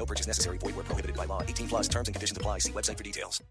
No purchase necessary. Void where prohibited by law. 18 plus terms and conditions apply. See website for details.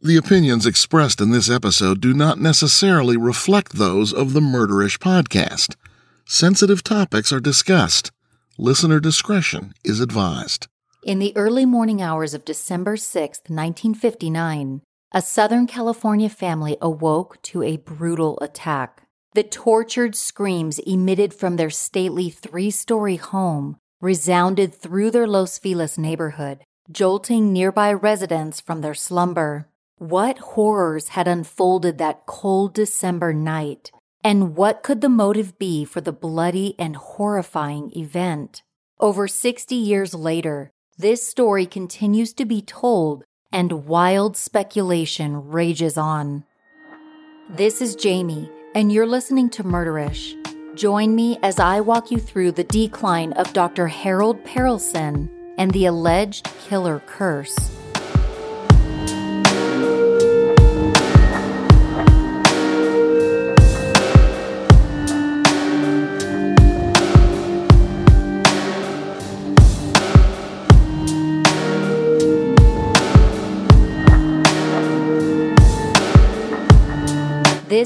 The opinions expressed in this episode do not necessarily reflect those of the Murderish podcast. Sensitive topics are discussed. Listener discretion is advised. In the early morning hours of December 6, 1959, a Southern California family awoke to a brutal attack. The tortured screams emitted from their stately three story home resounded through their Los Feliz neighborhood, jolting nearby residents from their slumber. What horrors had unfolded that cold December night? And what could the motive be for the bloody and horrifying event? Over 60 years later, this story continues to be told and wild speculation rages on. This is Jami, and you're listening to Murderish. Join me as I walk you through the decline of Dr. Harold Perelson and the alleged killer curse.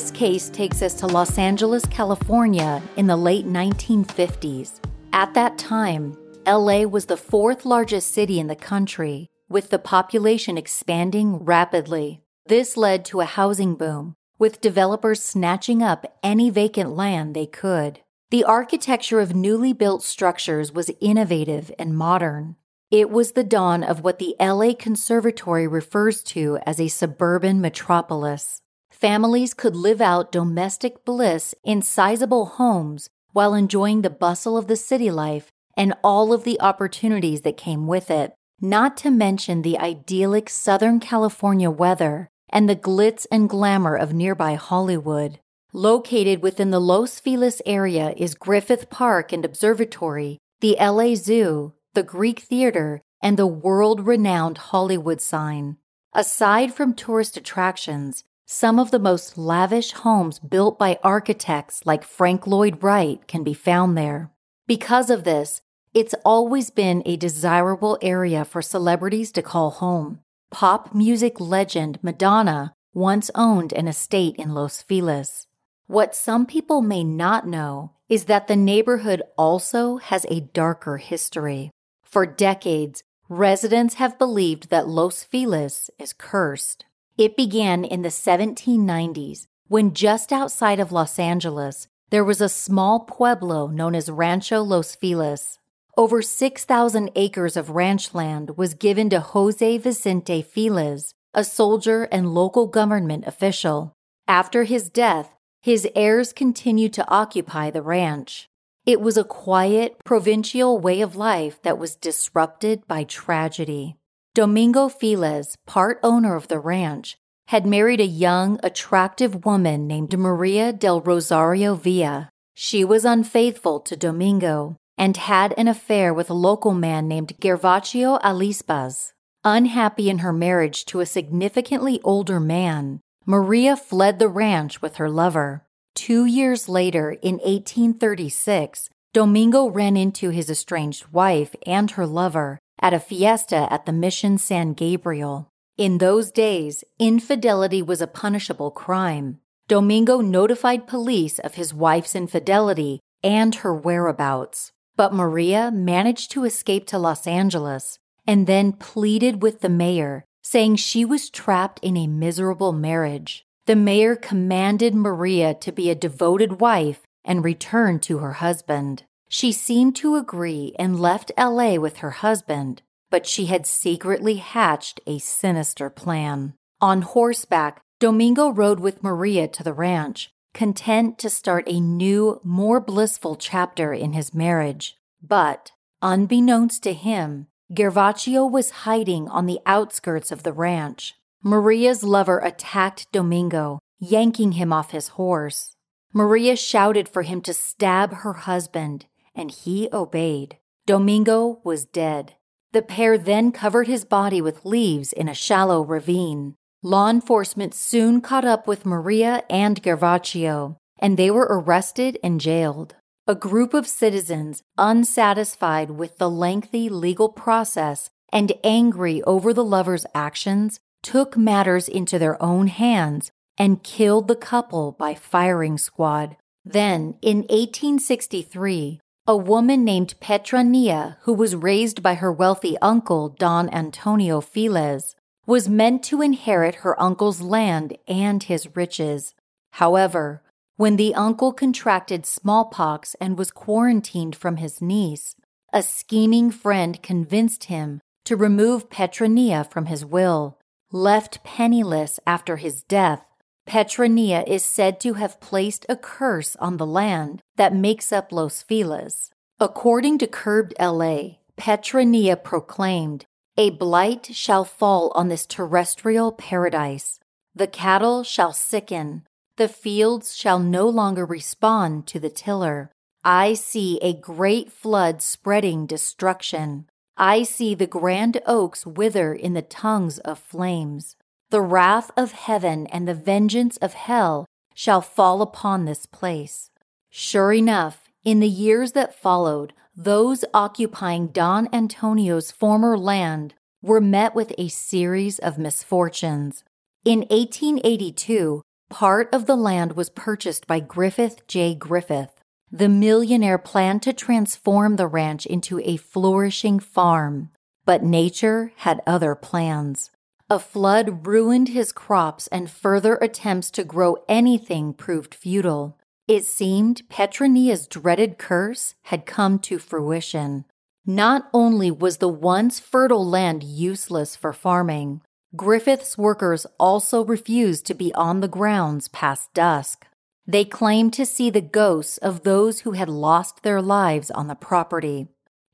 This case takes us to Los Angeles, California in the late 1950s. At that time, LA was the fourth largest city in the country, with the population expanding rapidly. This led to a housing boom, with developers snatching up any vacant land they could. The architecture of newly built structures was innovative and modern. It was the dawn of what the LA Conservancy refers to as a suburban metropolis families could live out domestic bliss in sizable homes while enjoying the bustle of the city life and all of the opportunities that came with it, not to mention the idyllic Southern California weather and the glitz and glamour of nearby Hollywood. Located within the Los Feliz area is Griffith Park and Observatory, the LA Zoo, the Greek Theater, and the world renowned Hollywood sign. Aside from tourist attractions, some of the most lavish homes built by architects like Frank Lloyd Wright can be found there. Because of this, it's always been a desirable area for celebrities to call home. Pop music legend Madonna once owned an estate in Los Feliz. What some people may not know is that the neighborhood also has a darker history. For decades, residents have believed that Los Feliz is cursed. It began in the 1790s when just outside of Los Angeles, there was a small pueblo known as Rancho Los Feliz. Over 6,000 acres of ranch land was given to Jose Vicente Feliz, a soldier and local government official. After his death, his heirs continued to occupy the ranch. It was a quiet, provincial way of life that was disrupted by tragedy. Domingo Feliz, part owner of the ranch, had married a young, attractive woman named Maria del Rosario Villa. She was unfaithful to Domingo and had an affair with a local man named Gervasio Alispas. Unhappy in her marriage to a significantly older man, Maria fled the ranch with her lover. Two years later, in 1836, Domingo ran into his estranged wife and her lover at a fiesta at the Mission San Gabriel. In those days, infidelity was a punishable crime. Domingo notified police of his wife's infidelity and her whereabouts. But Maria managed to escape to Los Angeles and then pleaded with the mayor, saying she was trapped in a miserable marriage. The mayor commanded Maria to be a devoted wife and return to her husband. She seemed to agree and left LA with her husband, but she had secretly hatched a sinister plan. On horseback, Domingo rode with Maria to the ranch, content to start a new, more blissful chapter in his marriage. But, unbeknownst to him, Gervasio was hiding on the outskirts of the ranch. Maria's lover attacked Domingo, yanking him off his horse. Maria shouted for him to stab her husband, and he obeyed. Domingo was dead. The pair then covered his body with leaves in a shallow ravine. Law enforcement soon caught up with Maria and Gervasio, and they were arrested and jailed. A group of citizens, unsatisfied with the lengthy legal process and angry over the lovers' actions, took matters into their own hands and killed the couple by firing squad. Then, in 1863, a woman named Petronilla, who was raised by her wealthy uncle, Don Antonio Feliz, was meant to inherit her uncle's land and his riches. However, when the uncle contracted smallpox and was quarantined from his niece, a scheming friend convinced him to remove Petronilla from his will. Left penniless after his death, Petronilla is said to have placed a curse on the land that makes up Los Feliz. According to Curbed LA, Petronilla proclaimed, A blight shall fall on this terrestrial paradise. The cattle shall sicken. The fields shall no longer respond to the tiller. I see a great flood spreading destruction. I see the grand oaks wither in the tongues of flames. The wrath of heaven and the vengeance of hell shall fall upon this place. Sure enough, in the years that followed, those occupying Don Antonio's former land were met with a series of misfortunes. In 1882, part of the land was purchased by Griffith J. Griffith. The millionaire planned to transform the ranch into a flourishing farm, but nature had other plans. A flood ruined his crops, and further attempts to grow anything proved futile. It seemed Petronilla's dreaded curse had come to fruition. Not only was the once fertile land useless for farming, Griffith's workers also refused to be on the grounds past dusk. They claimed to see the ghosts of those who had lost their lives on the property.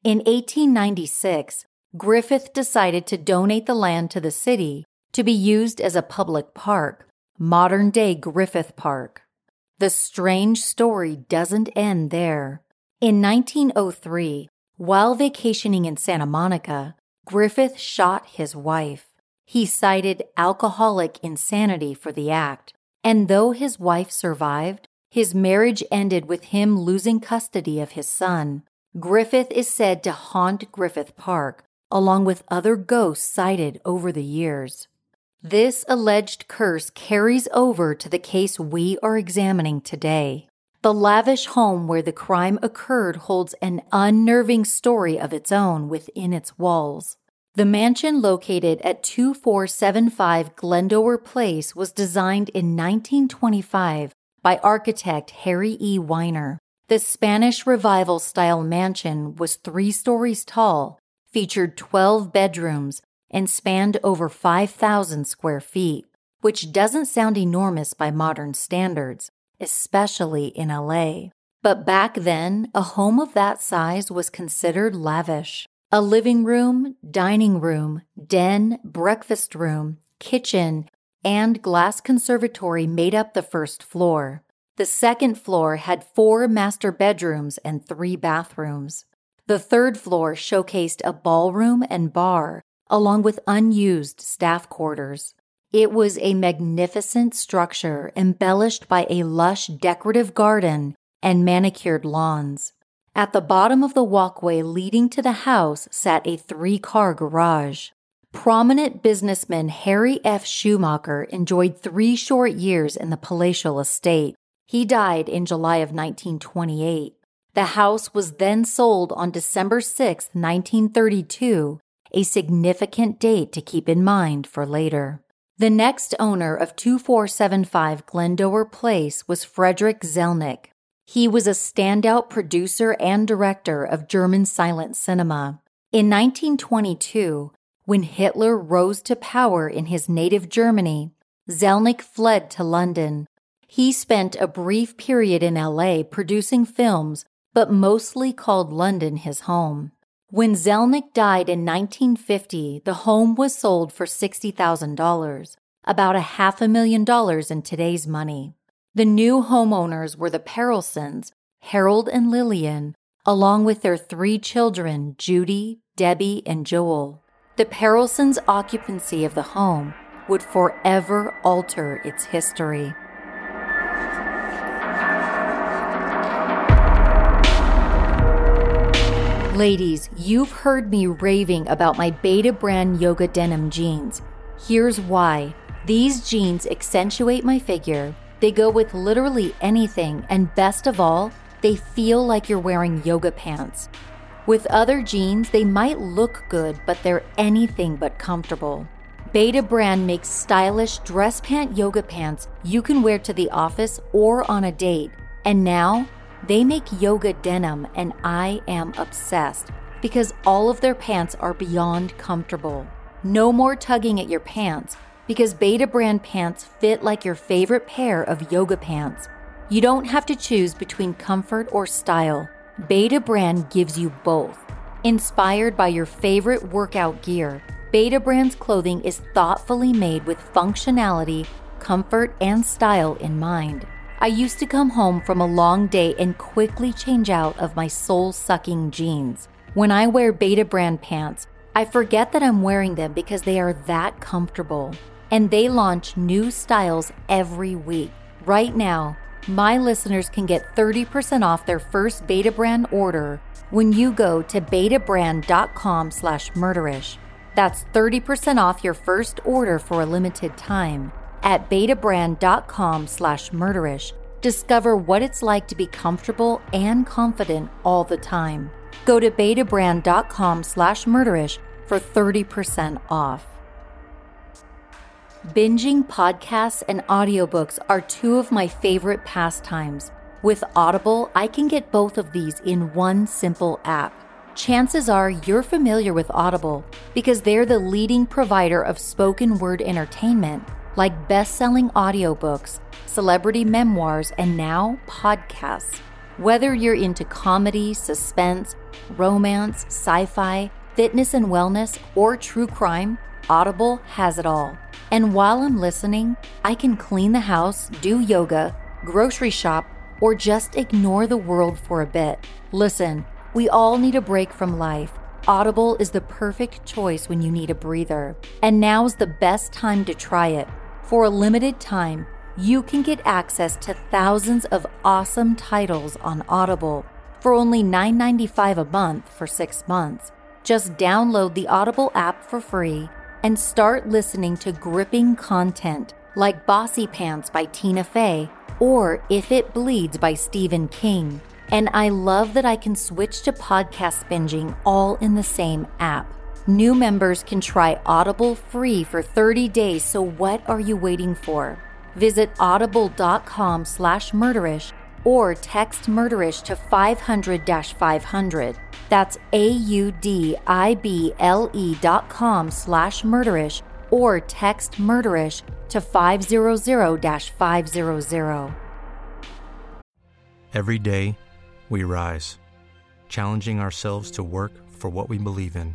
In 1896, Griffith decided to donate the land to the city to be used as a public park, modern day Griffith Park. The strange story doesn't end there. In 1903, while vacationing in Santa Monica, Griffith shot his wife. He cited alcoholic insanity for the act, and though his wife survived, his marriage ended with him losing custody of his son. Griffith is said to haunt Griffith Park, along with other ghosts cited over the years. This alleged curse carries over to the case we are examining today. The lavish home where the crime occurred holds an unnerving story of its own within its walls. The mansion located at 2475 Glendower Place was designed in 1925 by architect Harry E. Weiner. The Spanish Revival style mansion was three stories tall featured 12 bedrooms, and spanned over 5,000 square feet, which doesn't sound enormous by modern standards, especially in LA. But back then, a home of that size was considered lavish. A living room, dining room, den, breakfast room, kitchen, and glass conservatory made up the first floor. The second floor had four master bedrooms and three bathrooms. The third floor showcased a ballroom and bar, along with unused staff quarters. It was a magnificent structure embellished by a lush decorative garden and manicured lawns. At the bottom of the walkway leading to the house sat a three car garage. Prominent businessman Harry F. Schumacher enjoyed three short years in the palatial estate. He died in July of 1928. The house was then sold on December 6, 1932, a significant date to keep in mind for later. The next owner of 2475 Glendower Place was Frederick Zelnik. He was a standout producer and director of German silent cinema. In 1922, when Hitler rose to power in his native Germany, Zelnik fled to London. He spent a brief period in LA producing films but mostly called London his home. When Zelnik died in 1950, the home was sold for $60,000, about a half a million dollars in today's money. The new homeowners were the Perelsons, Harold and Lillian, along with their three children, Judy, Debbie, and Joel. The Perelsons' occupancy of the home would forever alter its history. Ladies, you've heard me raving about my Betabrand yoga denim jeans. Here's why. These jeans accentuate my figure, they go with literally anything, and best of all, they feel like you're wearing yoga pants. With other jeans, they might look good, but they're anything but comfortable. Betabrand makes stylish dress pant yoga pants you can wear to the office or on a date. And now, they make yoga denim, and I am obsessed because all of their pants are beyond comfortable. No more tugging at your pants because Betabrand pants fit like your favorite pair of yoga pants. You don't have to choose between comfort or style. Betabrand gives you both. Inspired by your favorite workout gear, Betabrand's clothing is thoughtfully made with functionality, comfort, and style in mind. I used to come home from a long day and quickly change out of my soul sucking jeans. When I wear Betabrand pants, I forget that I'm wearing them because they are that comfortable. And they launch new styles every week. Right now, my listeners can get 30% off their first Betabrand order when you go to betabrand.com slash murderish. That's 30% off your first order for a limited time at betabrand.com slash murderish. Discover what it's like to be comfortable and confident all the time. Go to betabrand.com slash murderish for 30% off. Binging podcasts and audiobooks are two of my favorite pastimes. With Audible, I can get both of these in one simple app. Chances are you're familiar with Audible because they're the leading provider of spoken word entertainment like best selling audiobooks, celebrity memoirs, and now podcasts. Whether you're into comedy, suspense, romance, sci fi, fitness and wellness, or true crime, Audible has it all. And while I'm listening, I can clean the house, do yoga, grocery shop, or just ignore the world for a bit. Listen, we all need a break from life. Audible is the perfect choice when you need a breather. And now's the best time to try it. For a limited time, you can get access to thousands of awesome titles on Audible for only $9.95 a month for six months. Just download the Audible app for free and start listening to gripping content like Bossypants by Tina Fey or If It Bleeds by Stephen King. And I love that I can switch to podcast binging all in the same app. New members can try Audible free for 30 days, so what are you waiting for? Visit audible.com slash murderish or text murderish to 500-500. That's A-U-D-I-B-L-E dot com slash murderish or text murderish to 500-500. Every day, we rise, challenging ourselves to work for what we believe in.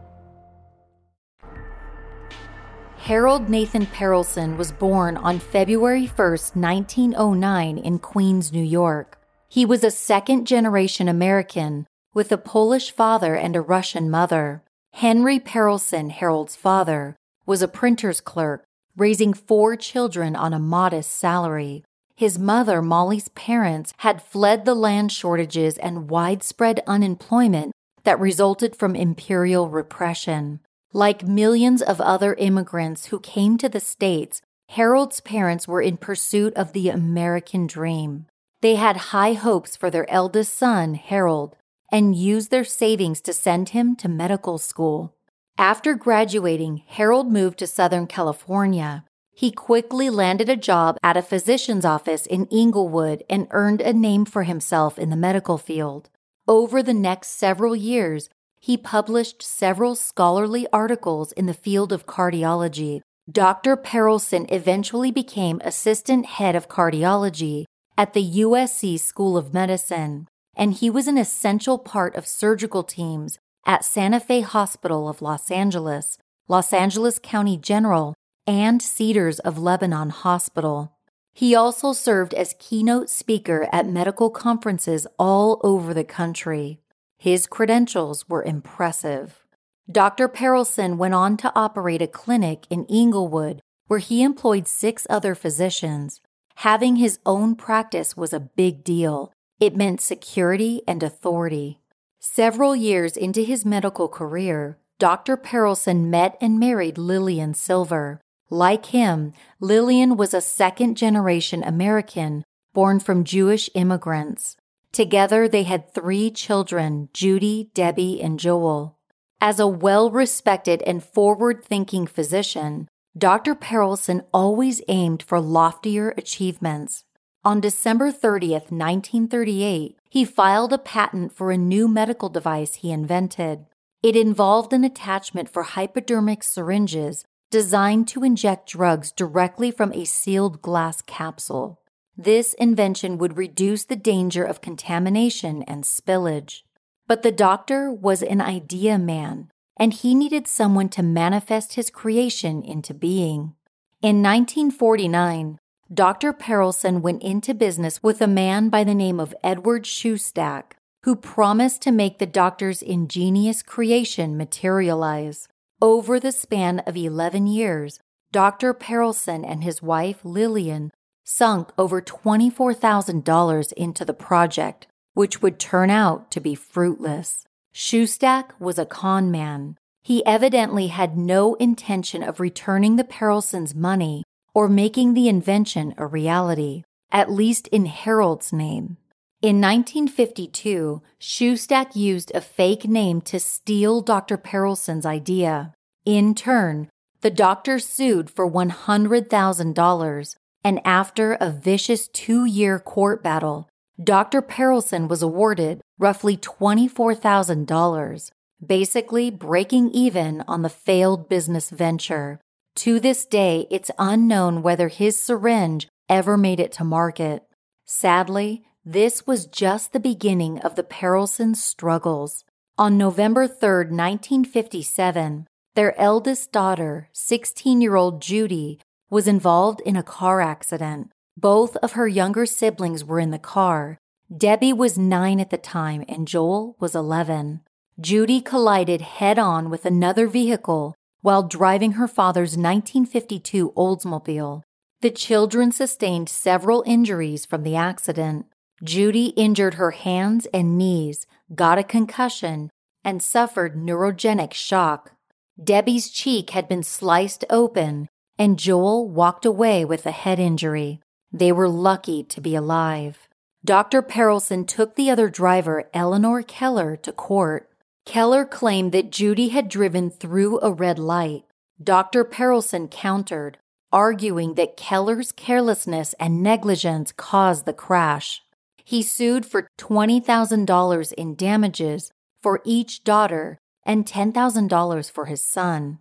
Harold Nathan Perelson was born on February 1, 1909, in Queens, New York. He was a second generation American with a Polish father and a Russian mother. Henry Perelson, Harold's father, was a printer's clerk, raising four children on a modest salary. His mother, Molly's parents, had fled the land shortages and widespread unemployment that resulted from imperial repression. Like millions of other immigrants who came to the States, Harold's parents were in pursuit of the American dream. They had high hopes for their eldest son, Harold, and used their savings to send him to medical school. After graduating, Harold moved to Southern California, He quickly landed a job at a physician's office in Inglewood and earned a name for himself in the medical field. Over the next several years, he published several scholarly articles in the field of cardiology. Dr. Perelson eventually became assistant head of cardiology at the USC School of Medicine, and he was an essential part of surgical teams at Santa Fe Hospital of Los Angeles, Los Angeles County General, and Cedars of Lebanon Hospital. He also served as keynote speaker at medical conferences all over the country. His credentials were impressive. Dr. Perelson went on to operate a clinic in Inglewood where he employed six other physicians. Having his own practice was a big deal. It meant security and authority. Several years into his medical career, Dr. Perelson met and married Lillian Silver. Like him, Lillian was a second generation American born from Jewish immigrants. Together, they had three children Judy, Debbie, and Joel. As a well respected and forward thinking physician, Dr. Perelson always aimed for loftier achievements. On December 30th, 1938, he filed a patent for a new medical device he invented. It involved an attachment for hypodermic syringes designed to inject drugs directly from a sealed glass capsule. This invention would reduce the danger of contamination and spillage. But the doctor was an idea man, and he needed someone to manifest his creation into being. In 1949, Dr. Perelson went into business with a man by the name of Edward Shustak, who promised to make the doctor's ingenious creation materialize. Over the span of 11 years, Dr. Perelson and his wife Lillian sunk over $24,000 into the project, which would turn out to be fruitless. Shustak was a con man. He evidently had no intention of returning the Perelsons' money or making the invention a reality, at least in Harold's name. In 1952, Shustak used a fake name to steal Dr. Perelson's idea. In turn, the doctor sued for $100,000, and after a vicious two year court battle, Dr. Perelson was awarded roughly $24,000, basically breaking even on the failed business venture. To this day, it's unknown whether his syringe ever made it to market. Sadly, this was just the beginning of the Perelson struggles. On November 3, 1957, their eldest daughter, 16 year old Judy, was involved in a car accident. Both of her younger siblings were in the car. Debbie was nine at the time and Joel was 11. Judy collided head on with another vehicle while driving her father's 1952 Oldsmobile. The children sustained several injuries from the accident. Judy injured her hands and knees, got a concussion, and suffered neurogenic shock. Debbie's cheek had been sliced open, and Joel walked away with a head injury. They were lucky to be alive. Dr. Perelson took the other driver, Eleanor Keller, to court. Keller claimed that Judy had driven through a red light. Dr. Perelson countered, arguing that Keller's carelessness and negligence caused the crash. He sued for $20,000 in damages for each daughter and $10,000 for his son.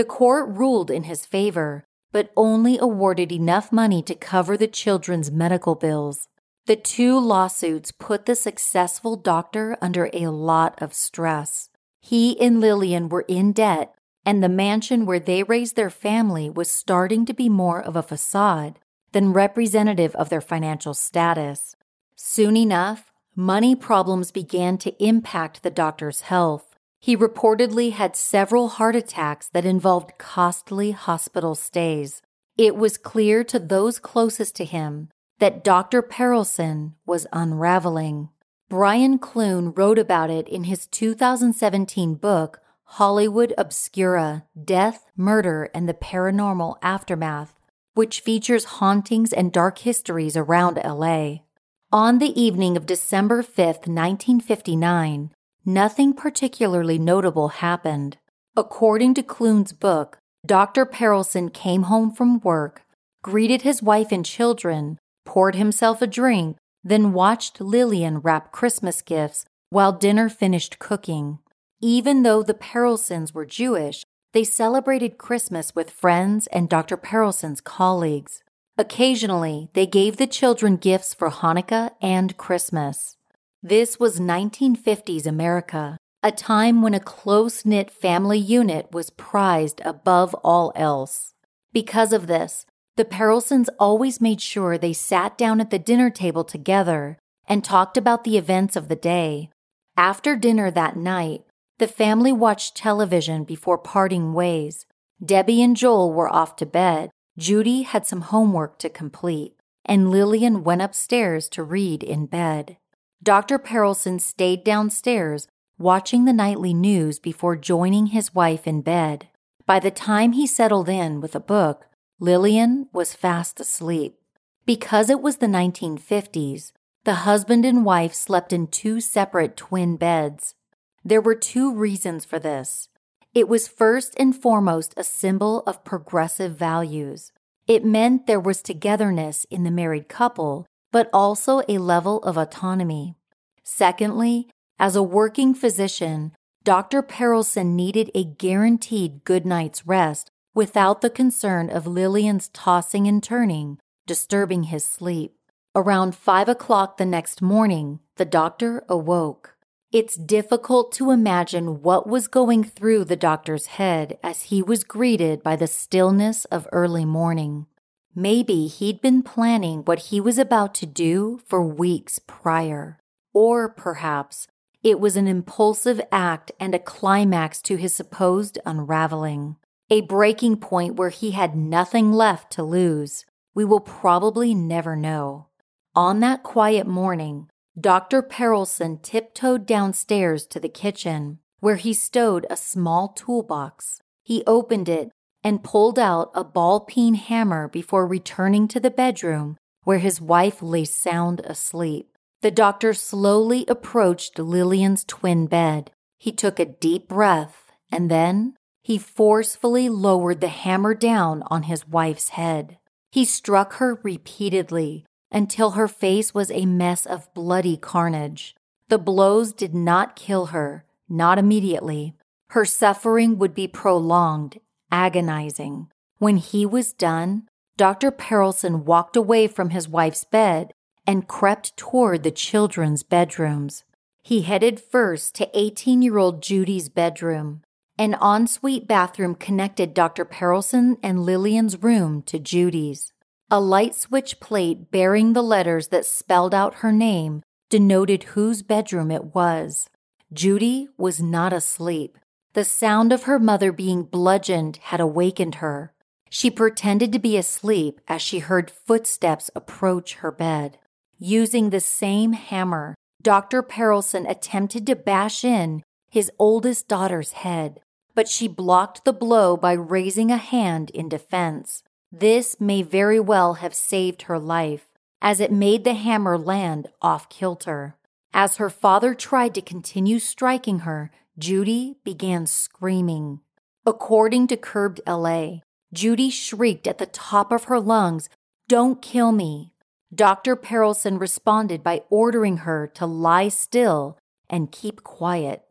The court ruled in his favor, but only awarded enough money to cover the children's medical bills. The two lawsuits put the successful doctor under a lot of stress. He and Lillian were in debt, and the mansion where they raised their family was starting to be more of a facade than representative of their financial status. Soon enough, money problems began to impact the doctor's health. He reportedly had several heart attacks that involved costly hospital stays. It was clear to those closest to him that Dr. Perelson was unraveling. Brian Clune wrote about it in his 2017 book, Hollywood Obscura Death, Murder, and the Paranormal Aftermath, which features hauntings and dark histories around LA. On the evening of December 5, 1959, nothing particularly notable happened. According to Clune's book, Dr. Perelson came home from work, greeted his wife and children, poured himself a drink, then watched Lillian wrap Christmas gifts while dinner finished cooking. Even though the Perelsons were Jewish, they celebrated Christmas with friends and Dr. Perelson's colleagues. Occasionally, they gave the children gifts for Hanukkah and Christmas. This was 1950s America, a time when a close knit family unit was prized above all else. Because of this, the Perelsons always made sure they sat down at the dinner table together and talked about the events of the day. After dinner that night, the family watched television before parting ways. Debbie and Joel were off to bed. Judy had some homework to complete, and Lillian went upstairs to read in bed. Dr. Perelson stayed downstairs watching the nightly news before joining his wife in bed. By the time he settled in with a book, Lillian was fast asleep. Because it was the 1950s, the husband and wife slept in two separate twin beds. There were two reasons for this. It was first and foremost a symbol of progressive values. It meant there was togetherness in the married couple, but also a level of autonomy. Secondly, as a working physician, Dr. Perelson needed a guaranteed good night's rest without the concern of Lillian's tossing and turning, disturbing his sleep. Around five o'clock the next morning, the doctor awoke. It's difficult to imagine what was going through the doctor's head as he was greeted by the stillness of early morning. Maybe he'd been planning what he was about to do for weeks prior. Or perhaps it was an impulsive act and a climax to his supposed unraveling. A breaking point where he had nothing left to lose. We will probably never know. On that quiet morning, Dr. Perelson tiptoed downstairs to the kitchen, where he stowed a small toolbox. He opened it and pulled out a ball peen hammer before returning to the bedroom where his wife lay sound asleep. The doctor slowly approached Lillian's twin bed. He took a deep breath and then he forcefully lowered the hammer down on his wife's head. He struck her repeatedly until her face was a mess of bloody carnage. The blows did not kill her, not immediately. Her suffering would be prolonged, agonizing. When he was done, Dr. Perelson walked away from his wife's bed and crept toward the children's bedrooms. He headed first to 18 year old Judy's bedroom. An ensuite bathroom connected Dr. Perelson and Lillian's room to Judy's. A light switch plate bearing the letters that spelled out her name denoted whose bedroom it was. Judy was not asleep. The sound of her mother being bludgeoned had awakened her. She pretended to be asleep as she heard footsteps approach her bed. Using the same hammer, Dr. Perelson attempted to bash in his oldest daughter's head, but she blocked the blow by raising a hand in defense. This may very well have saved her life, as it made the hammer land off kilter. As her father tried to continue striking her, Judy began screaming. According to Curbed LA, Judy shrieked at the top of her lungs, Don't kill me. Dr. Perelson responded by ordering her to lie still and keep quiet.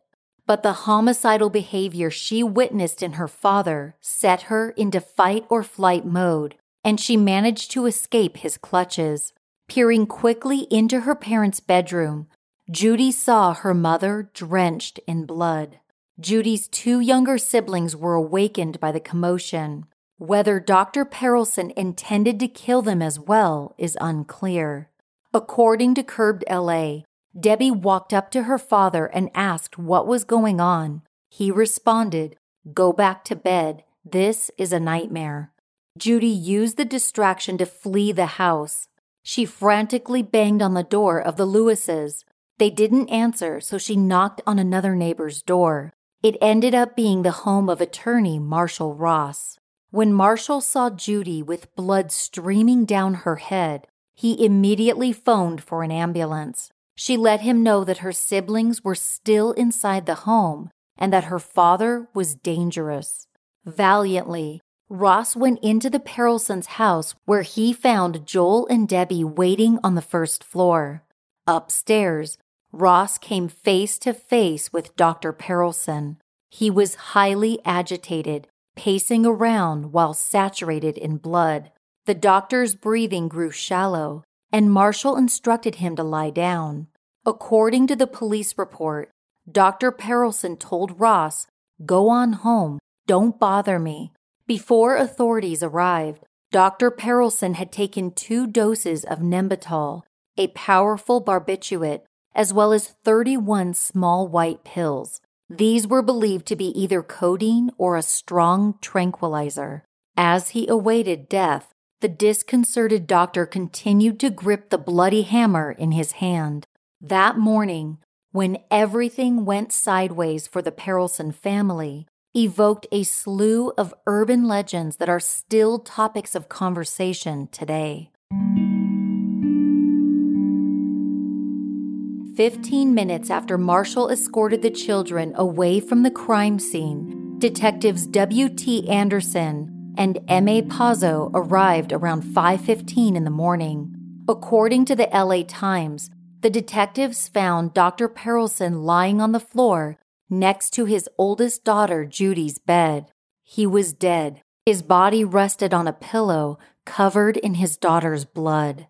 But the homicidal behavior she witnessed in her father set her into fight or flight mode, and she managed to escape his clutches. Peering quickly into her parents' bedroom, Judy saw her mother drenched in blood. Judy's two younger siblings were awakened by the commotion. Whether Dr. Perelson intended to kill them as well is unclear. According to Curbed LA, Debbie walked up to her father and asked what was going on. He responded, Go back to bed. This is a nightmare. Judy used the distraction to flee the house. She frantically banged on the door of the Lewises. They didn't answer, so she knocked on another neighbor's door. It ended up being the home of attorney Marshall Ross. When Marshall saw Judy with blood streaming down her head, he immediately phoned for an ambulance. She let him know that her siblings were still inside the home and that her father was dangerous. Valiantly, Ross went into the Perelsons' house where he found Joel and Debbie waiting on the first floor. Upstairs, Ross came face to face with Dr. Perelson. He was highly agitated, pacing around while saturated in blood. The doctor's breathing grew shallow, and Marshall instructed him to lie down. According to the police report, Dr. Perelson told Ross, Go on home, don't bother me. Before authorities arrived, Dr. Perelson had taken two doses of Nembutal, a powerful barbiturate, as well as 31 small white pills. These were believed to be either codeine or a strong tranquilizer. As he awaited death, the disconcerted doctor continued to grip the bloody hammer in his hand. That morning, when everything went sideways for the Perelson family, evoked a slew of urban legends that are still topics of conversation today. Fifteen minutes after Marshall escorted the children away from the crime scene, detectives W.T. Anderson and M.A. Pazzo arrived around 5:15 in the morning. According to the LA Times, the detectives found Dr. Perelson lying on the floor next to his oldest daughter Judy's bed. He was dead. His body rested on a pillow covered in his daughter's blood.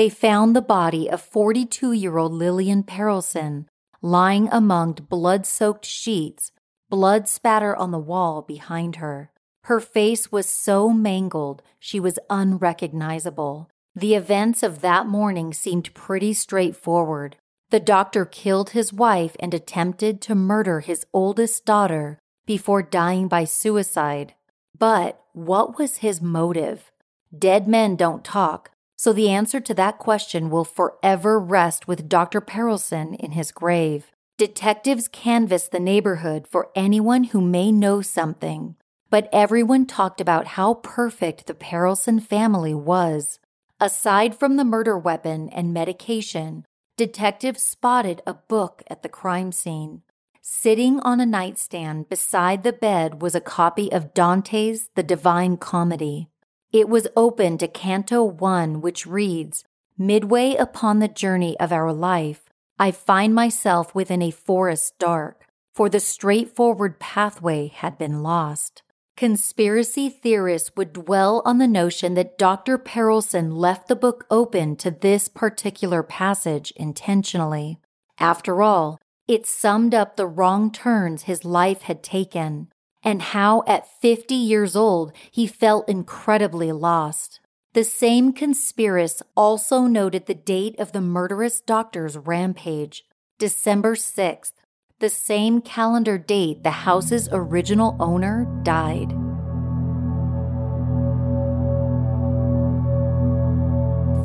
They found the body of 42 year old Lillian Perelson lying among blood soaked sheets, blood spatter on the wall behind her. Her face was so mangled she was unrecognizable. The events of that morning seemed pretty straightforward. The doctor killed his wife and attempted to murder his oldest daughter before dying by suicide. But what was his motive? Dead men don't talk, so the answer to that question will forever rest with Dr. Perelson in his grave. Detectives canvassed the neighborhood for anyone who may know something, but everyone talked about how perfect the Perelson family was. Aside from the murder weapon and medication, detectives spotted a book at the crime scene. Sitting on a nightstand beside the bed was a copy of Dante's The Divine Comedy. It was open to Canto 1, which reads Midway upon the journey of our life, I find myself within a forest dark, for the straightforward pathway had been lost. Conspiracy theorists would dwell on the notion that Dr. Perelson left the book open to this particular passage intentionally. After all, it summed up the wrong turns his life had taken and how at 50 years old he felt incredibly lost. The same conspiracists also noted the date of the murderous doctor's rampage, December 6th, the same calendar date the house's original owner died.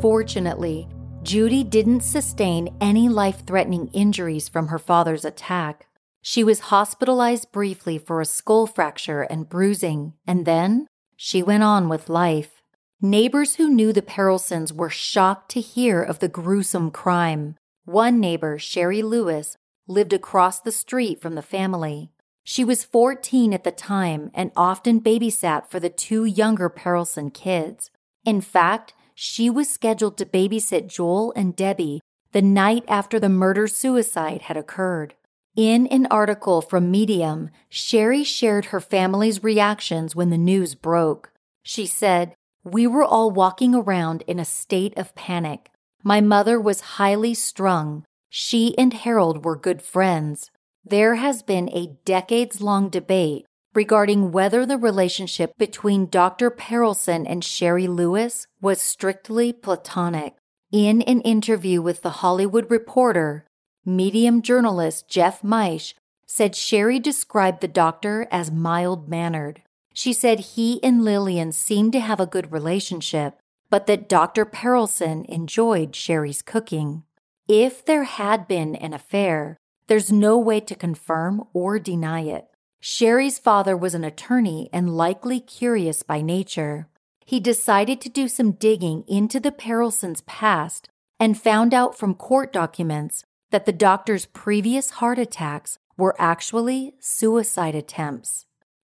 Fortunately, Judy didn't sustain any life threatening injuries from her father's attack. She was hospitalized briefly for a skull fracture and bruising, and then she went on with life. Neighbors who knew the Perelsons were shocked to hear of the gruesome crime. One neighbor, Sherry Lewis, lived across the street from the family. She was 14 at the time and often babysat for the two younger Perelson kids. In fact, she was scheduled to babysit Joel and Debbie the night after the murder suicide had occurred. In an article from Medium, Sherry shared her family's reactions when the news broke. She said, We were all walking around in a state of panic. My mother was highly strung, she and Harold were good friends. There has been a decades long debate regarding whether the relationship between Dr. Perelson and Sherry Lewis was strictly platonic. In an interview with The Hollywood Reporter, medium journalist Jeff Maysh said Sherry described the doctor as mild mannered. She said he and Lillian seemed to have a good relationship, but that Dr. Perelson enjoyed Sherry's cooking. If there had been an affair, there's no way to confirm or deny it. Sherry's father was an attorney and likely curious by nature. He decided to do some digging into the Perelsons' past and found out from court documents that the doctor's previous heart attacks were actually suicide attempts.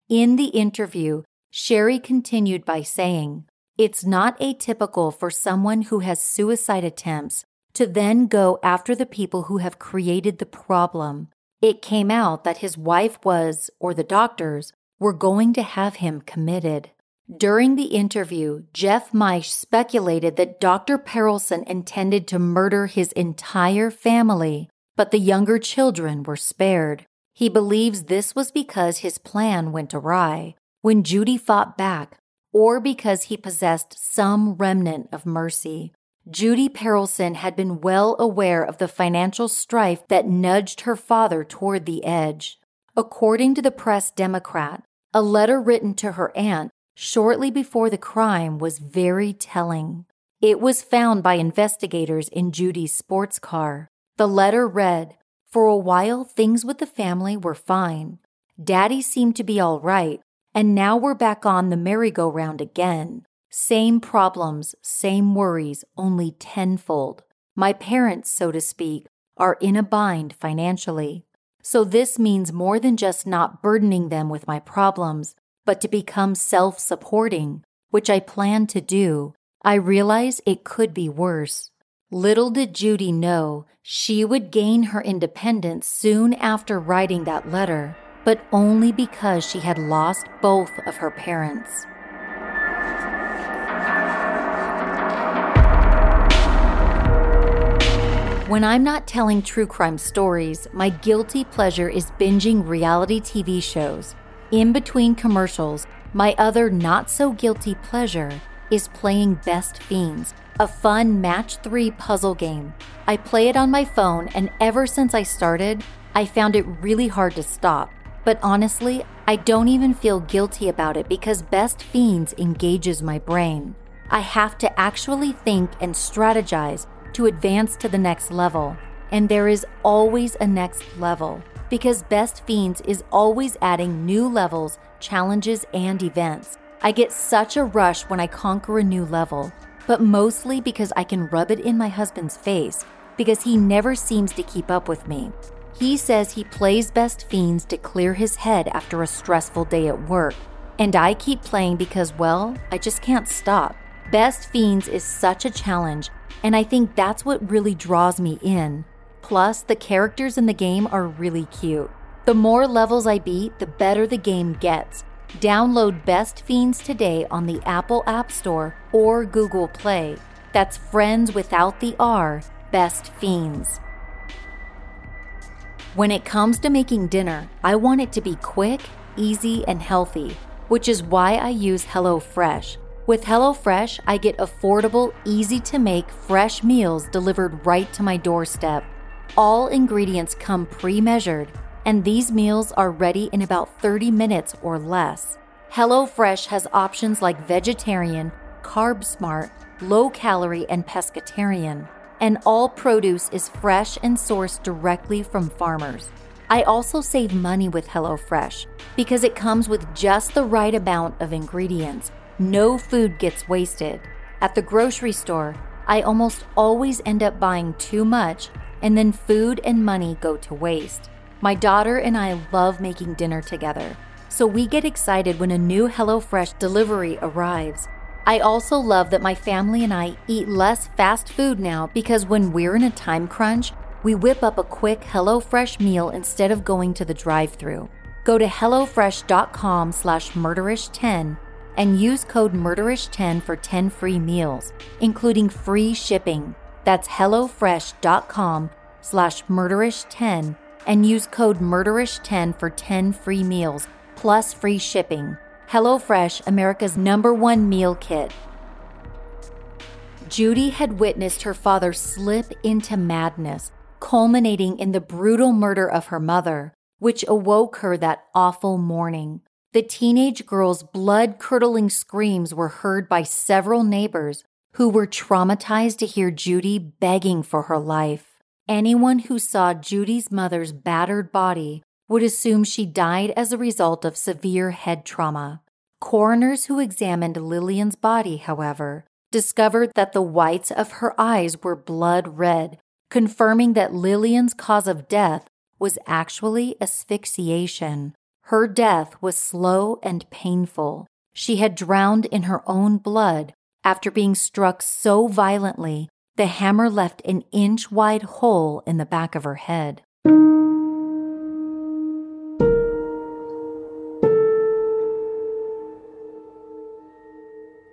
In the interview, Sherry continued by saying, It's not atypical for someone who has suicide attempts to then go after the people who have created the problem. It came out that his wife was, or the doctors, were going to have him committed. During the interview, Jeff Maysh speculated that Dr. Perelson intended to murder his entire family, but the younger children were spared. He believes this was because his plan went awry when Judy fought back, or because he possessed some remnant of mercy. Judy Perelson had been well aware of the financial strife that nudged her father toward the edge. According to the Press Democrat, a letter written to her aunt shortly before the crime was very telling. It was found by investigators in Judy's sports car. The letter read For a while, things with the family were fine. Daddy seemed to be all right, and now we're back on the merry-go-round again. Same problems, same worries, only tenfold. My parents, so to speak, are in a bind financially. So this means more than just not burdening them with my problems, but to become self supporting, which I plan to do. I realize it could be worse. Little did Judy know she would gain her independence soon after writing that letter, but only because she had lost both of her parents. When I'm not telling true crime stories, my guilty pleasure is binging reality TV shows. In between commercials, my other not so guilty pleasure is playing Best Fiends, a fun match three puzzle game. I play it on my phone, and ever since I started, I found it really hard to stop. But honestly, I don't even feel guilty about it because Best Fiends engages my brain. I have to actually think and strategize to advance to the next level. And there is always a next level because Best Fiends is always adding new levels, challenges, and events. I get such a rush when I conquer a new level, but mostly because I can rub it in my husband's face because he never seems to keep up with me. He says he plays Best Fiends to clear his head after a stressful day at work. And I keep playing because, well, I just can't stop. Best Fiends is such a challenge and I think that's what really draws me in. Plus, the characters in the game are really cute. The more levels I beat, the better the game gets. Download Best Fiends today on the Apple App Store or Google Play. That's friends without the R, Best Fiends. When it comes to making dinner, I want it to be quick, easy, and healthy, which is why I use HelloFresh. With HelloFresh, I get affordable, easy to make, fresh meals delivered right to my doorstep. All ingredients come pre measured, and these meals are ready in about 30 minutes or less. HelloFresh has options like vegetarian, carb smart, low calorie, and pescatarian, and all produce is fresh and sourced directly from farmers. I also save money with HelloFresh because it comes with just the right amount of ingredients no food gets wasted. At the grocery store, I almost always end up buying too much, and then food and money go to waste. My daughter and I love making dinner together, so we get excited when a new HelloFresh delivery arrives. I also love that my family and I eat less fast food now because when we're in a time crunch, we whip up a quick HelloFresh meal instead of going to the drive-through. Go to hellofresh.com slash murderish10 and use code MURDERISH10 for 10 free meals, including free shipping. That's HelloFresh.com slash murderish10 and use code murderish10 for 10 free meals plus free shipping. HelloFresh, America's number one meal kit. Judy had witnessed her father slip into madness, culminating in the brutal murder of her mother, which awoke her that awful morning. The teenage girl's blood curdling screams were heard by several neighbors who were traumatized to hear Judy begging for her life. Anyone who saw Judy's mother's battered body would assume she died as a result of severe head trauma. Coroners who examined Lillian's body, however, discovered that the whites of her eyes were blood red, confirming that Lillian's cause of death was actually asphyxiation. Her death was slow and painful. She had drowned in her own blood after being struck so violently the hammer left an inch wide hole in the back of her head.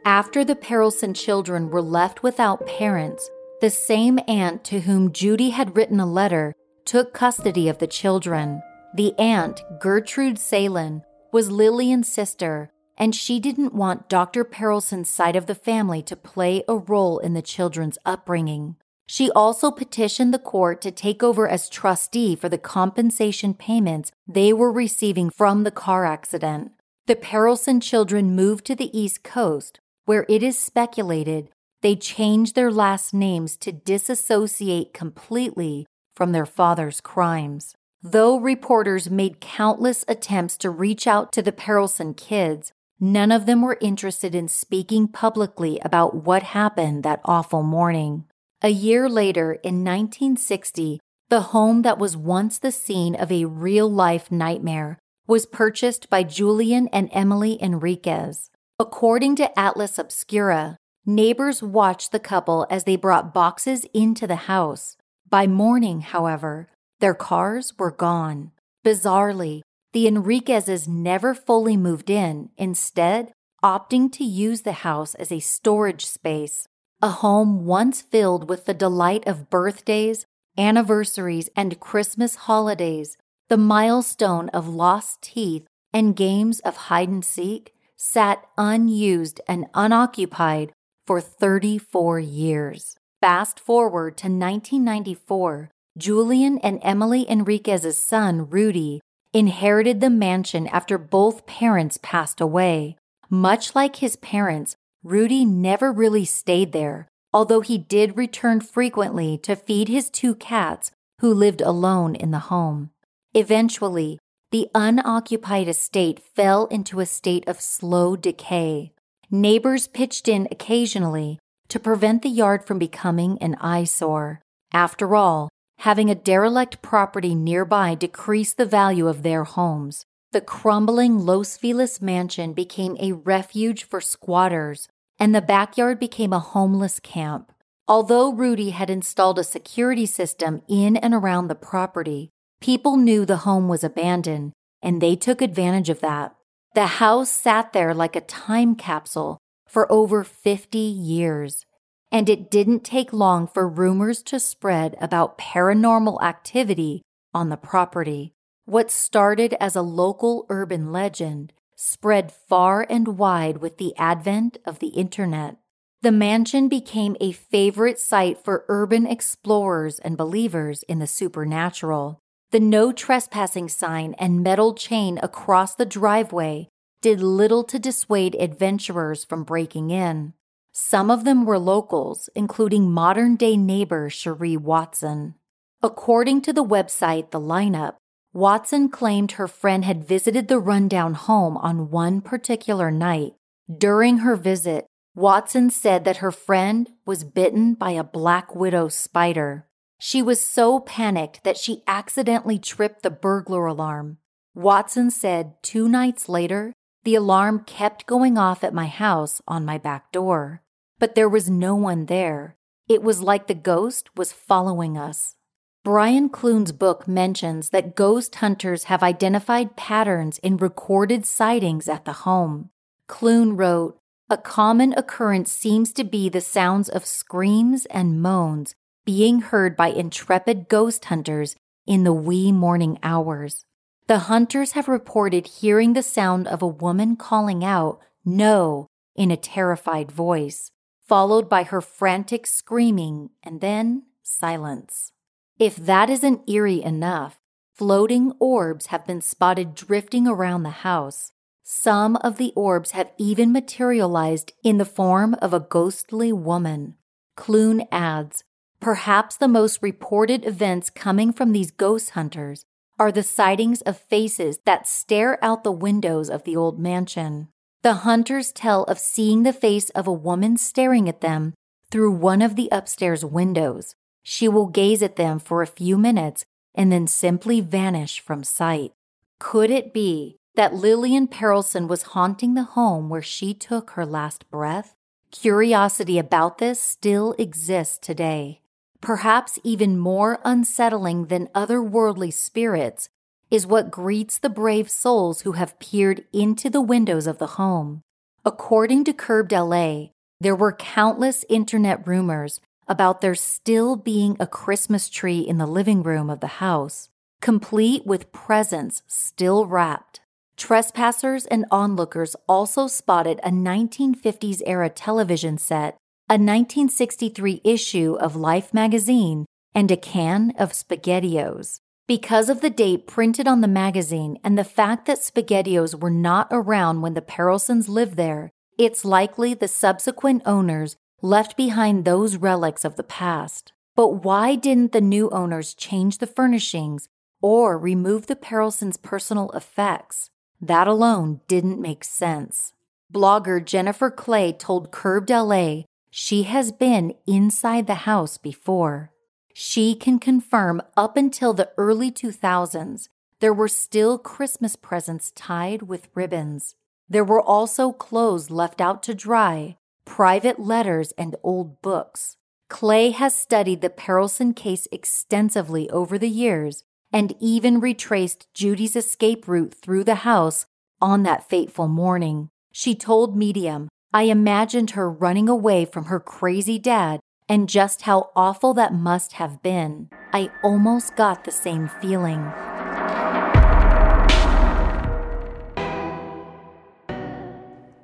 After the Perelson children were left without parents, the same aunt to whom Judy had written a letter took custody of the children. The aunt, Gertrude Salen, was Lillian's sister, and she didn't want Dr. Perelson's side of the family to play a role in the children's upbringing. She also petitioned the court to take over as trustee for the compensation payments they were receiving from the car accident. The Perelson children moved to the East Coast, where it is speculated they changed their last names to disassociate completely from their father's crimes. Though reporters made countless attempts to reach out to the Perelson kids, none of them were interested in speaking publicly about what happened that awful morning. A year later, in 1960, the home that was once the scene of a real life nightmare was purchased by Julian and Emily Enriquez. According to Atlas Obscura, neighbors watched the couple as they brought boxes into the house. By morning, however, their cars were gone. Bizarrely, the Enriquezes never fully moved in, instead, opting to use the house as a storage space, a home once filled with the delight of birthdays, anniversaries, and Christmas holidays, the milestone of lost teeth, and games of hide and seek sat unused and unoccupied for 34 years. Fast forward to 1994, Julian and Emily Enriquez's son, Rudy, inherited the mansion after both parents passed away. Much like his parents, Rudy never really stayed there, although he did return frequently to feed his two cats who lived alone in the home. Eventually, the unoccupied estate fell into a state of slow decay. Neighbors pitched in occasionally to prevent the yard from becoming an eyesore. After all, having a derelict property nearby decreased the value of their homes. The crumbling Los Feliz mansion became a refuge for squatters, and the backyard became a homeless camp. Although Rudy had installed a security system in and around the property, People knew the home was abandoned, and they took advantage of that. The house sat there like a time capsule for over 50 years. And it didn't take long for rumors to spread about paranormal activity on the property. What started as a local urban legend spread far and wide with the advent of the internet. The mansion became a favorite site for urban explorers and believers in the supernatural. The no trespassing sign and metal chain across the driveway did little to dissuade adventurers from breaking in. Some of them were locals, including modern day neighbor Cherie Watson. According to the website The Lineup, Watson claimed her friend had visited the rundown home on one particular night. During her visit, Watson said that her friend was bitten by a black widow spider. She was so panicked that she accidentally tripped the burglar alarm. Watson said two nights later, the alarm kept going off at my house on my back door, but there was no one there. It was like the ghost was following us. Brian Clune's book mentions that ghost hunters have identified patterns in recorded sightings at the home. Clune wrote, A common occurrence seems to be the sounds of screams and moans being heard by intrepid ghost hunters in the wee morning hours. The hunters have reported hearing the sound of a woman calling out, No, in a terrified voice, followed by her frantic screaming and then silence. If that isn't eerie enough, floating orbs have been spotted drifting around the house. Some of the orbs have even materialized in the form of a ghostly woman. Clune adds Perhaps the most reported events coming from these ghost hunters are the sightings of faces that stare out the windows of the old mansion. The hunters tell of seeing the face of a woman staring at them through one of the upstairs windows. She will gaze at them for a few minutes and then simply vanish from sight. Could it be that Lillian Perelson was haunting the home where she took her last breath, curiosity about this still exists today. Perhaps even more unsettling than otherworldly spirits is what greets the brave souls who have peered into the windows of the home. According to Curbed LA, there were countless internet rumors about there still being a Christmas tree in the living room of the house, complete with presents still wrapped. Trespassers and onlookers also spotted a 1950s era television set, a 1963 issue of Life magazine, and a can of SpaghettiOs. Because of the date printed on the magazine and the fact that SpaghettiOs were not around when the Perelsons lived there, it's likely the subsequent owners left behind those relics of the past. But why didn't the new owners change the furnishings or remove the Perelsons' personal effects? That alone didn't make sense. Blogger Jennifer Clay told Curbed LA she has been inside the house before. She can confirm up until the early 2000s, there were still Christmas presents tied with ribbons. There were also clothes left out to dry, private letters, and old books. Clay has studied the Perelson case extensively over the years and even retraced Judy's escape route through the house on that fateful morning. She told Medium, I imagined her running away from her crazy dad and just how awful that must have been. I almost got the same feeling.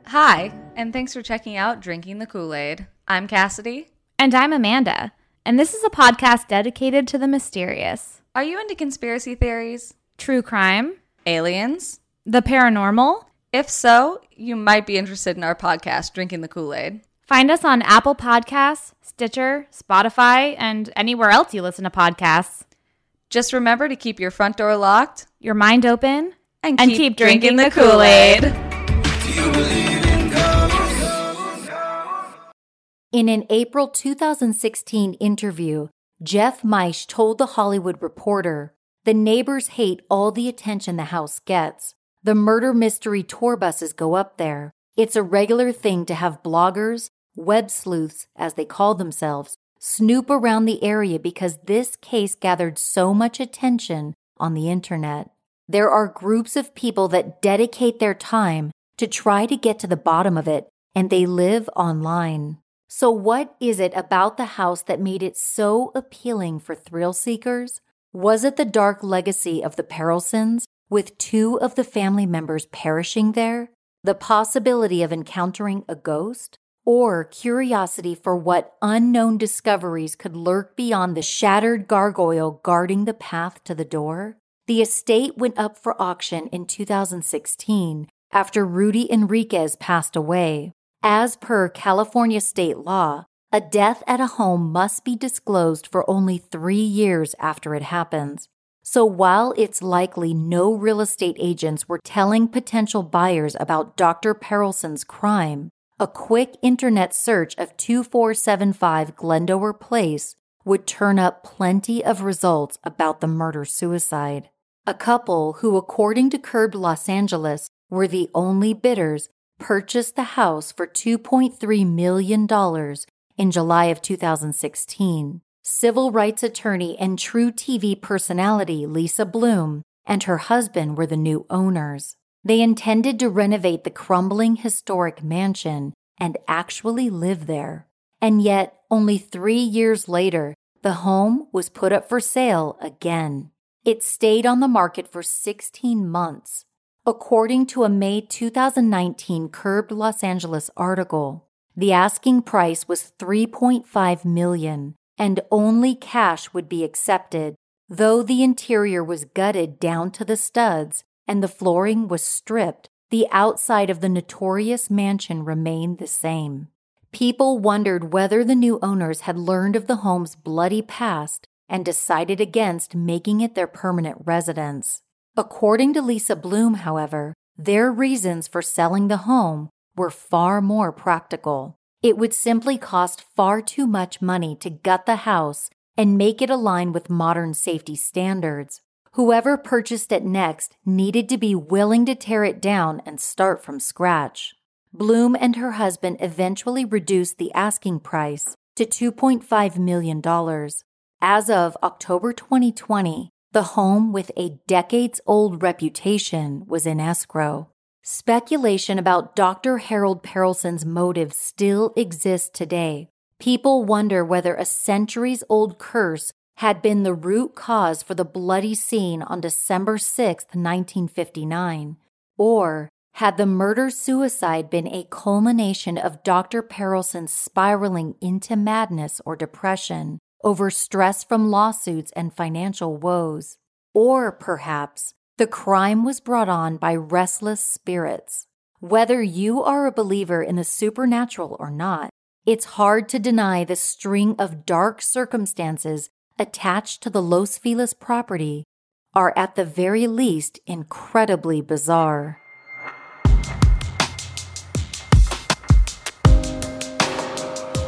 Hi, and thanks for checking out Drinking the Kool Aid. I'm Cassidy. And I'm Amanda, and this is a podcast dedicated to the mysterious. Are you into conspiracy theories? True crime? Aliens? The paranormal? If so, you might be interested in our podcast, Drinking the Kool Aid. Find us on Apple Podcasts, Stitcher, Spotify, and anywhere else you listen to podcasts. Just remember to keep your front door locked, your mind open, and, and keep, keep, drinking, drinking, the Kool Aid. In an April 2016 interview, Jeff Maysh told The Hollywood Reporter The neighbors hate all the attention the house gets. The murder mystery tour buses go up there. It's a regular thing to have bloggers, web sleuths, as they call themselves, snoop around the area because this case gathered so much attention on the internet. There are groups of people that dedicate their time to try to get to the bottom of it, and they live online. So, what is it about the house that made it so appealing for thrill seekers? Was it the dark legacy of the Perelsons, with two of the family members perishing there? The possibility of encountering a ghost? Or curiosity for what unknown discoveries could lurk beyond the shattered gargoyle guarding the path to the door? The estate went up for auction in 2016 after Rudy Enriquez passed away. As per California state law, a death at a home must be disclosed for only three years after it happens. So while it's likely no real estate agents were telling potential buyers about Dr. Perelson's crime, a quick internet search of 2475 Glendower Place would turn up plenty of results about the murder suicide. A couple who, according to Curbed Los Angeles, were the only bidders purchased the house for $2.3 million in July of 2016. Civil rights attorney and truTV personality Lisa Bloom and her husband were the new owners. They intended to renovate the crumbling historic mansion and actually live there. And yet, only three years later, the home was put up for sale again. It stayed on the market for 16 months. According to a May 2019 Curbed Los Angeles article, the asking price was 3.5 million and only cash would be accepted, though the interior was gutted down to the studs and the flooring was stripped. The outside of the notorious mansion remained the same. People wondered whether the new owners had learned of the home's bloody past and decided against making it their permanent residence. According to Lisa Bloom, however, their reasons for selling the home were far more practical. It would simply cost far too much money to gut the house and make it align with modern safety standards. Whoever purchased it next needed to be willing to tear it down and start from scratch. Bloom and her husband eventually reduced the asking price to $2.5 million. As of October 2020, the home with a decades old reputation was in escrow. Speculation about Dr. Harold Perelson's motives still exists today. People wonder whether a centuries old curse had been the root cause for the bloody scene on December 6, 1959, or had the murder suicide been a culmination of Dr. Perelson's spiraling into madness or depression over stress from lawsuits and financial woes? Or perhaps the crime was brought on by restless spirits. Whether you are a believer in the supernatural or not, it's hard to deny the string of dark circumstances attached to the Los Feliz property are at the very least incredibly bizarre.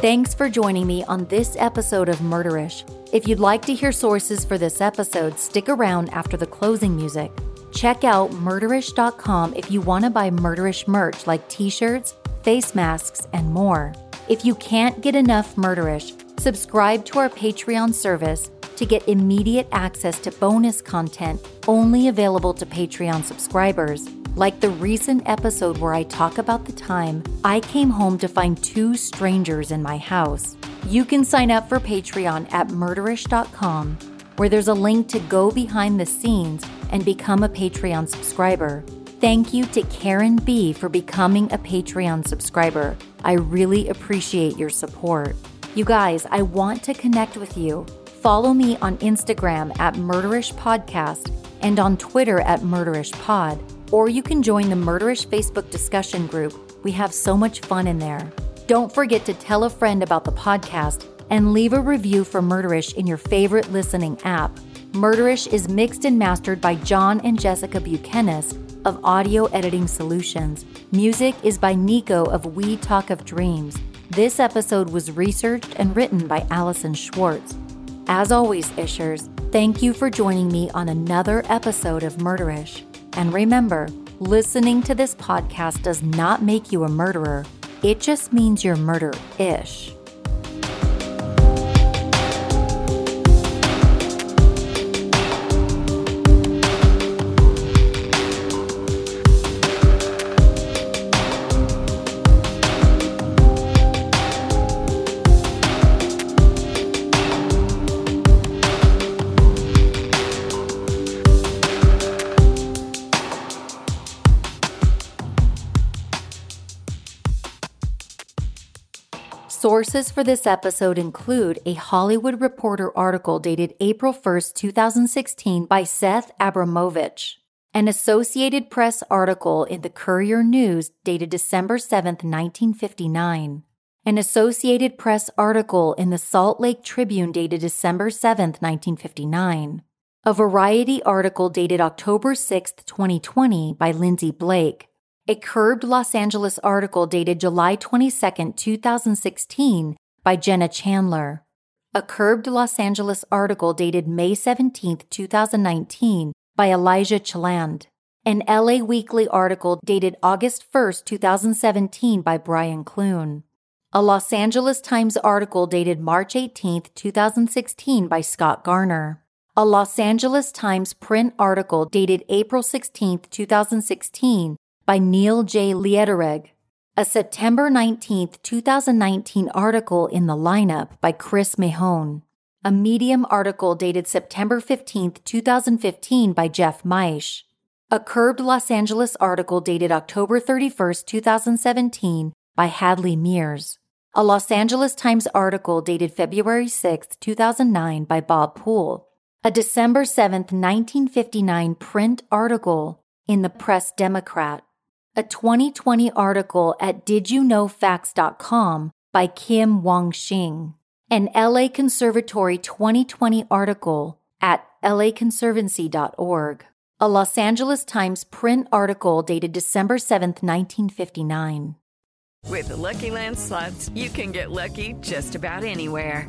Thanks for joining me on this episode of Murderish. If you'd like to hear sources for this episode, stick around after the closing music. Check out murderish.com if you want to buy Murderish merch like t shirts, face masks, and more. If you can't get enough Murderish, subscribe to our Patreon service to get immediate access to bonus content only available to Patreon subscribers like the recent episode where I talk about the time I came home to find two strangers in my house. You can sign up for Patreon at murderish.com, where there's a link to go behind the scenes and become a Patreon subscriber. Thank you to Karen B for becoming a Patreon subscriber. I really appreciate your support. You guys, I want to connect with you. Follow me on Instagram at Murderish Podcast and on Twitter at Murderish Pod or you can join the Murderish Facebook discussion group. We have so much fun in there. Don't forget to tell a friend about the podcast and leave a review for Murderish in your favorite listening app. Murderish is mixed and mastered by John and Jessica Buchanan of Audio Editing Solutions. Music is by Nico of We Talk of Dreams. This episode was researched and written by Allison Schwartz. As always, Ishers, thank you for joining me on another episode of Murderish. And remember, listening to this podcast does not make you a murderer, it just means you're murder ish. Sources for this episode include a Hollywood Reporter article dated April 1, 2016 by Seth Abramovich, an Associated Press article in the Courier News dated December 7, 1959, an Associated Press article in the Salt Lake Tribune dated December 7, 1959, a Variety article dated October 6, 2020 by Lindsay Blake, a Curbed Los Angeles article dated July 22, 2016, by Jenna Chandler, a Curbed Los Angeles article dated May 17, 2019, by Elijah Chiland, an LA Weekly article dated August 1, 2017, by Brian Clune, a Los Angeles Times article dated March 18, 2016, by Scott Garner. A Los Angeles Times print article dated April 16, 2016, by Neal J. Leitereg, a September 19, 2019 article in the lineup by Chris Mahone, a Medium article dated September 15, 2015 by Jeff Maysh, a Curbed Los Angeles article dated October 31, 2017 by Hadley Mears, a Los Angeles Times article dated February 6, 2009 by Bob Pool, a December 7, 1959 print article in the Press Democrat, a 2020 article at didyouknowfacts.com by Kim Wong-Shing, an LA Conservancy 2020 article at laconservancy.org, a Los Angeles Times print article dated December 7, 1959. With the Lucky Land slots, you can get lucky just about anywhere.